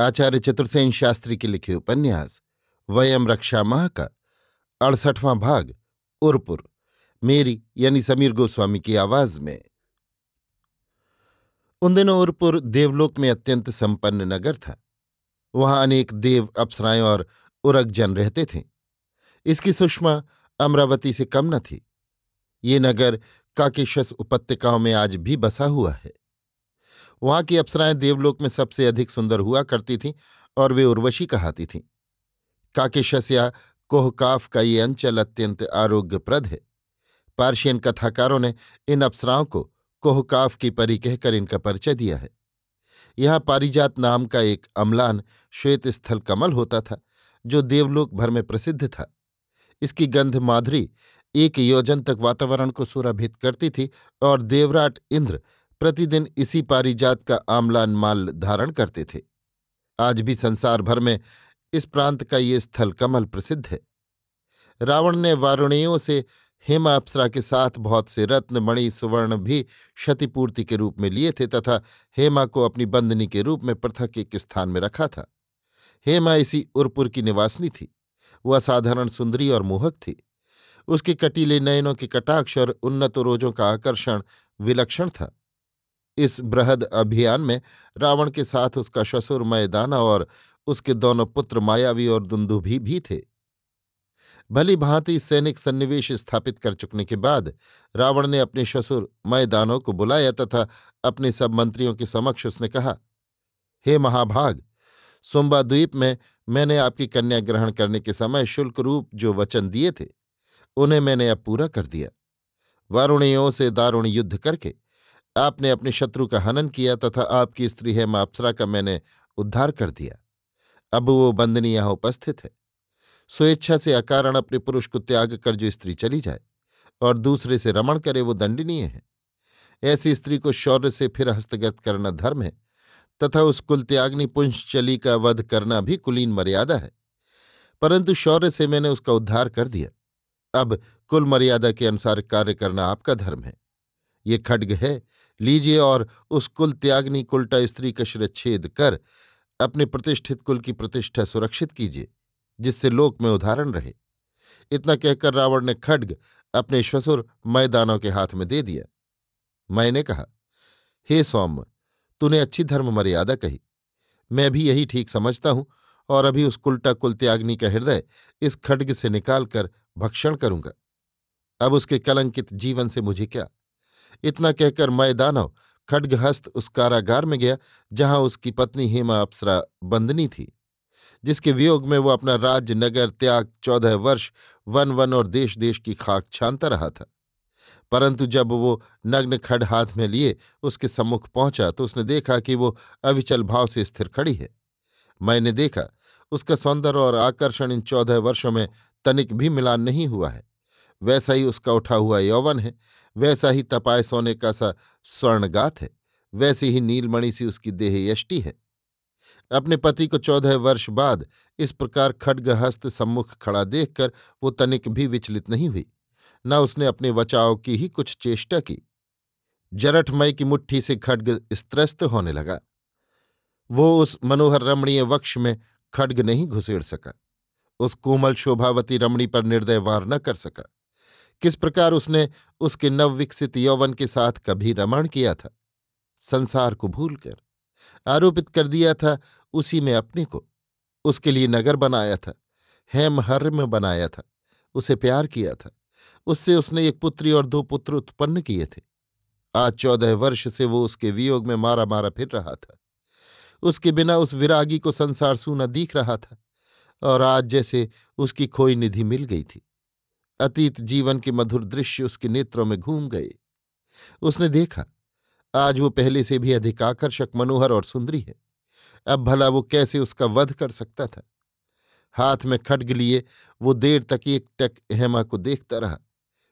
आचार्य चतुर्सेन शास्त्री के लिखे उपन्यास, वयम रक्षा माह का अड़सठवां भाग, उर्पुर, मेरी यानी समीर गोस्वामी की आवाज़ में। उन दिनों उर्पुर देवलोक में अत्यंत संपन्न नगर था। वहाँ अनेक देव अप्सराएँ और उरगजन रहते थे। इसकी सुषमा अमरावती से कम न थी। ये नगर काकेशस उपत्यकाओं में आज भी बसा हुआ है। वहाँ की अप्सराएँ देवलोक में सबसे अधिक सुंदर हुआ करती थीं और वे उर्वशी कहाती थीं। काकेशस या कोहकाफ का ये अंचल अत्यंत आरोग्यप्रद है। पार्शियन कथाकारों ने इन अप्सराओं को कोहकाफ की परी कहकर इनका परिचय दिया है। यहाँ पारिजात नाम का एक अम्लान श्वेत स्थल कमल होता था, जो देवलोक भर में प्रसिद्ध था। इसकी गंध माधुरी एक योजन तक वातावरण को सुरभित करती थी और देवराट इंद्र प्रतिदिन इसी पारिजात का आमलान माल धारण करते थे। आज भी संसार भर में इस प्रांत का ये स्थल कमल प्रसिद्ध है। रावण ने वारुणियों से हेमा अप्सरा के साथ बहुत से रत्न, मणि, सुवर्ण भी क्षतिपूर्ति के रूप में लिए थे तथा हेमा को अपनी बंदनी के रूप में पृथक एक स्थान में रखा था। हेमा इसी उरपुर की निवासनी थी। वह असाधारण सुंदरी और मोहक थी। उसके कटीले नयनों के कटाक्ष और उन्नत रोजों का आकर्षण विलक्षण था। इस बृहद अभियान में रावण के साथ उसका ससुर मैदाना और उसके दोनों पुत्र मायावी और दुंदुभी भी थे। भली भांति सैनिक सन्निवेश स्थापित कर चुकने के बाद रावण ने अपने ससुर मैदानों को बुलाया तथा अपने सब मंत्रियों के समक्ष उसने कहा, हे महाभाग, सुम्बा द्वीप में मैंने आपकी कन्या ग्रहण करने के समय शुल्क रूप जो वचन दिए थे, उन्हें मैंने अब पूरा कर दिया। वारुणियों से दारुण युद्ध करके आपने अपने शत्रु का हनन किया तथा आपकी स्त्री है माप्सरा का मैंने उद्धार कर दिया। अब वो बंदनी यहाँ उपस्थित है। स्वेच्छा से अकारण अपने पुरुष को त्याग कर जो स्त्री चली जाए और दूसरे से रमण करे वो दंडनीय है। ऐसी स्त्री को शौर्य से फिर हस्तगत करना धर्म है तथा उस कुल त्याग्नि पुंशचली का वध करना भी कुलीन मर्यादा है। परंतु शौर्य से मैंने उसका उद्धार कर दिया। अब कुल मर्यादा के अनुसार कार्य करना आपका धर्म है। ये खड्ग है, लीजिए और उस कुल त्याग्नि कुलटा स्त्री का शिरच्छेद कर, अपने प्रतिष्ठित कुल की प्रतिष्ठा सुरक्षित कीजिए, जिससे लोक में उदाहरण रहे। इतना कहकर रावण ने खड्ग अपने श्वसुर मैदानों के हाथ में दे दिया। मैंने कहा, हे सौम्य, तूने अच्छी धर्म मर्यादा कही। मैं भी यही ठीक समझता हूँ और अभी उस कुलटा कुल त्याग्नि का हृदय इस खड्ग से निकालकर भक्षण करूँगा। अब उसके कलंकित जीवन से मुझे क्या इतना कहकर मैं दानव खड्गहस्त उस कारागार में गया, जहाँ उसकी पत्नी हेमा अप्सरा बंदनी थी, जिसके वियोग में वो अपना राज्य, नगर, त्याग, चौदह वर्ष वन वन और देश देश की खाक छानता रहा था। परंतु जब वो नग्न खड हाथ में लिए उसके सम्मुख पहुँचा तो उसने देखा कि वो अविचल भाव से स्थिर खड़ी है। मैंने देखा, उसका सौंदर्य और आकर्षण इन चौदह वर्षों में तनिक भी मिलान नहीं हुआ है। वैसा ही उसका उठा हुआ यौवन है वैसा ही तपाए सोने का सा स्वर्णगात है, वैसी ही नीलमणि सी उसकी देह यष्टि है। अपने पति को चौदह वर्ष बाद इस प्रकार खड्गहस्त सम्मुख खड़ा देखकर वो तनिक भी विचलित नहीं हुई, न उसने अपने बचाव की ही कुछ चेष्टा की। जरठमय की मुट्ठी से खड्ग स्त्रस्त होने लगा। वो उस मनोहर रमणीय वक्ष में खड्ग नहीं घुसेड़ सका, उस कोमल शोभावती रमणी पर निर्दय वार न कर सका। किस प्रकार उसने उसके नवविकसित यौवन के साथ कभी रमण किया था? संसार को भूलकर। आरोपित कर दिया था उसी में अपने को। उसके लिए नगर बनाया था, हेम हर्म बनाया था, उसे प्यार किया था। उससे उसने एक पुत्री और दो पुत्र उत्पन्न किए थे। आज चौदह वर्ष से वो उसके वियोग में मारा मारा फिर रहा था। उसके बिना उस विरागी को संसार सूना दिख रहा था और आज जैसे उसकी खोई निधि मिल गई थी। अतीत जीवन के मधुर दृश्य उसके नेत्रों में घूम गए। उसने देखा, आज वो पहले से भी अधिक आकर्षक, मनोहर और सुंदरी है। अब भला वो कैसे उसका वध कर सकता था? हाथ में खड्ग लिए, वो देर तक एक टक हेमा को देखता रहा।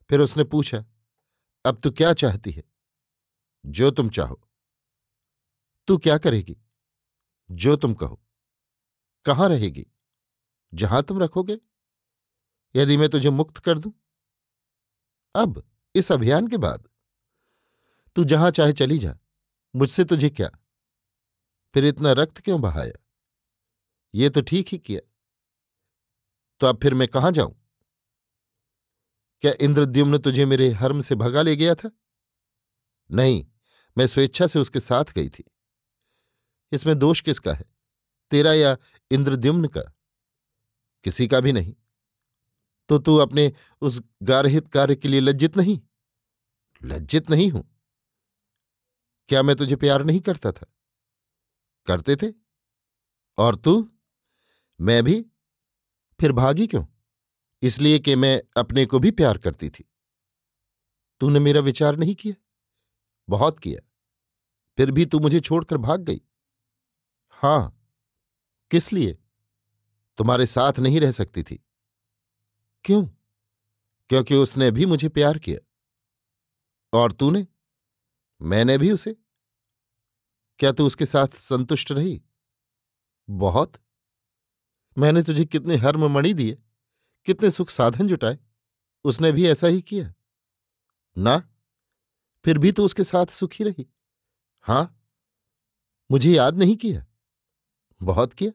फिर उसने पूछा, अब तू क्या चाहती है? जो तुम चाहो। तू क्या करेगी? जो तुम कहो। कहाँ रहेगी? जहाँ तुम रखोगे? यदि मैं तुझे मुक्त कर दूँ? अब, इस अभियान के बाद। तू जहाँ चाहे चली जा, मुझसे तुझे क्या? फिर इतना रक्त क्यों बहाया? ये तो ठीक ही किया। तो अब फिर मैं कहाँ जाऊँ? क्या इंद्रद्युम्न तुझे मेरे हर्म से भगा ले गया था? नहीं, मैं स्वेच्छा से उसके साथ गई थी। इसमें दोष किसका है, तेरा या इंद्रद्युम्न का? किसी का भी नहीं। तो तू अपने उस गारहित कार्य के लिए लज्जित नहीं? लज्जित नहीं हूँ। क्या मैं तुझे प्यार नहीं करता था? करते थे। और तू? मैं भी। फिर भागी क्यों? इसलिए कि मैं अपने को भी प्यार करती थी। तूने मेरा विचार नहीं किया? बहुत किया। फिर भी तू मुझे छोड़कर भाग गई? हाँ। किस लिए? तुम्हारे साथ नहीं रह सकती थी। क्यों? क्योंकि उसने भी मुझे प्यार किया। और तूने? मैंने भी उसे। क्या तू उसके साथ संतुष्ट रही? बहुत। मैंने तुझे कितने हर्म मणि दिए, कितने सुख साधन जुटाए, उसने भी ऐसा ही किया। ना, फिर भी तो उसके साथ सुखी रही। हाँ, मुझे याद नहीं किया। बहुत किया।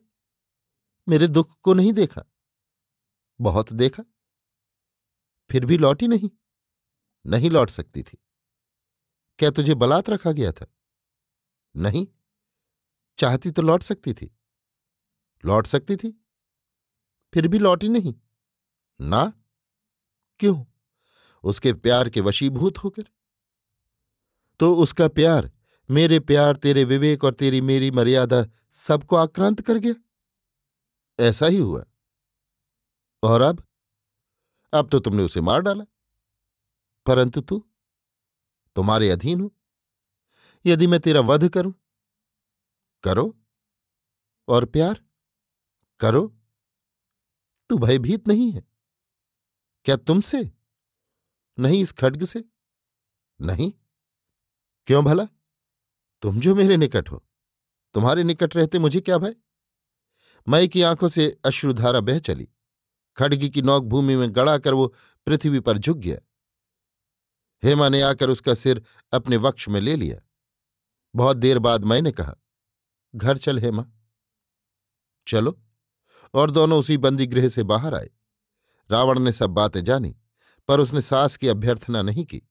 मेरे दुख को नहीं देखा। बहुत देखा। फिर भी लौटी नहीं। नहीं लौट सकती थी। क्या तुझे बलात् रखा गया था? नहीं। चाहती तो लौट सकती थी। लौट सकती थी? फिर भी लौटी नहीं। ना? क्यों? उसके प्यार के वशीभूत होकर। तो उसका प्यार, मेरे प्यार, तेरे विवेक और तेरी मेरी मर्यादा सबको आक्रांत कर गया। ऐसा ही हुआ। और अब? अब तो तुमने उसे मार डाला। परंतु तू तुम्हारे अधीन हूँ। यदि मैं तेरा वध करूँ, करो और प्यार करो। तू भयभीत नहीं है। क्या तुमसे? नहीं इस खड्ग से? नहीं। क्यों भला? तुम जो मेरे निकट हो, तुम्हारे निकट रहते मुझे क्या भय? मई की आँखों से अश्रुधारा बह चली। खड़गी की नौक भूमि में गड़ा कर वो पृथ्वी पर झुक गया। हेमा ने आकर उसका सिर अपने वक्ष में ले लिया। बहुत देर बाद मैंने कहा, घर चल हेमा। चलो। और दोनों उसी बंदी गृह से बाहर आए। रावण ने सब बातें जानी, पर उसने सास की अभ्यर्थना नहीं की।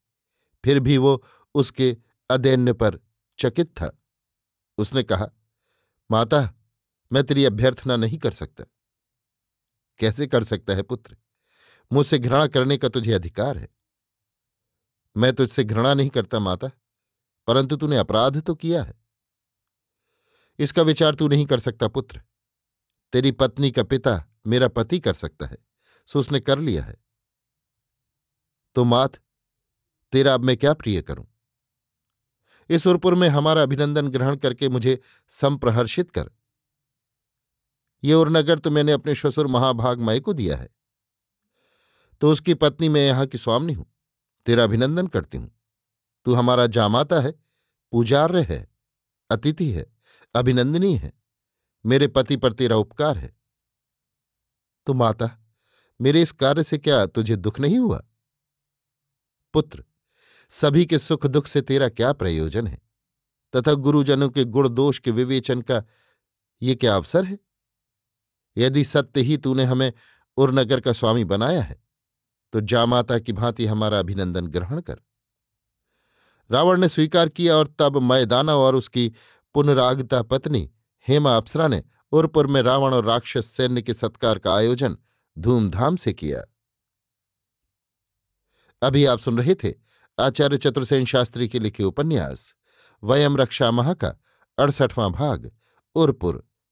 फिर भी वो उसके अदैन्य पर चकित था। उसने कहा, माता, मैं तेरी अभ्यर्थना नहीं कर सकता। कैसे कर सकता है पुत्र? मुझसे घृणा करने का तुझे अधिकार है। मैं तुझसे घृणा नहीं करता माता, परंतु तूने अपराध तो किया है। इसका विचार तू नहीं कर सकता पुत्र। तेरी पत्नी का पिता मेरा पति कर सकता है, सो उसने कर लिया है। तो मात, तेरा अब मैं क्या प्रिय करूँ? इस उर्पुर में हमारा अभिनंदन ग्रहण करके मुझे संप्रहर्षित कर। ये उरनगर तो मैंने अपने श्वसुर महाभाग मय को दिया है। तो उसकी पत्नी मैं यहाँ की स्वामी हूँ, तेरा अभिनंदन करती हूँ। तू हमारा जामाता है, पूजार्य है, अतिथि है, अभिनंदनी है, मेरे पति पर तेरा उपकार है। तो माता, मेरे इस कार्य से क्या तुझे दुख नहीं हुआ? पुत्र, सभी के सुख दुख से तेरा क्या प्रयोजन है? तथा गुरुजनों के गुण दोष के विवेचन का ये क्या अवसर है? यदि सत्य ही तूने हमें उरनगर का स्वामी बनाया है तो जामाता की भांति हमारा अभिनंदन ग्रहण कर। रावण ने स्वीकार किया और तब मैदाना और उसकी पुनरागता पत्नी हेमा अप्सरा ने उरपुर में रावण और राक्षस सैन्य के सत्कार का आयोजन धूमधाम से किया। अभी आप सुन रहे थे आचार्य चतुर्सेन शास्त्री के लिखे उपन्यास, वयम रक्षा महा का अड़सठवां भाग, उरपुर।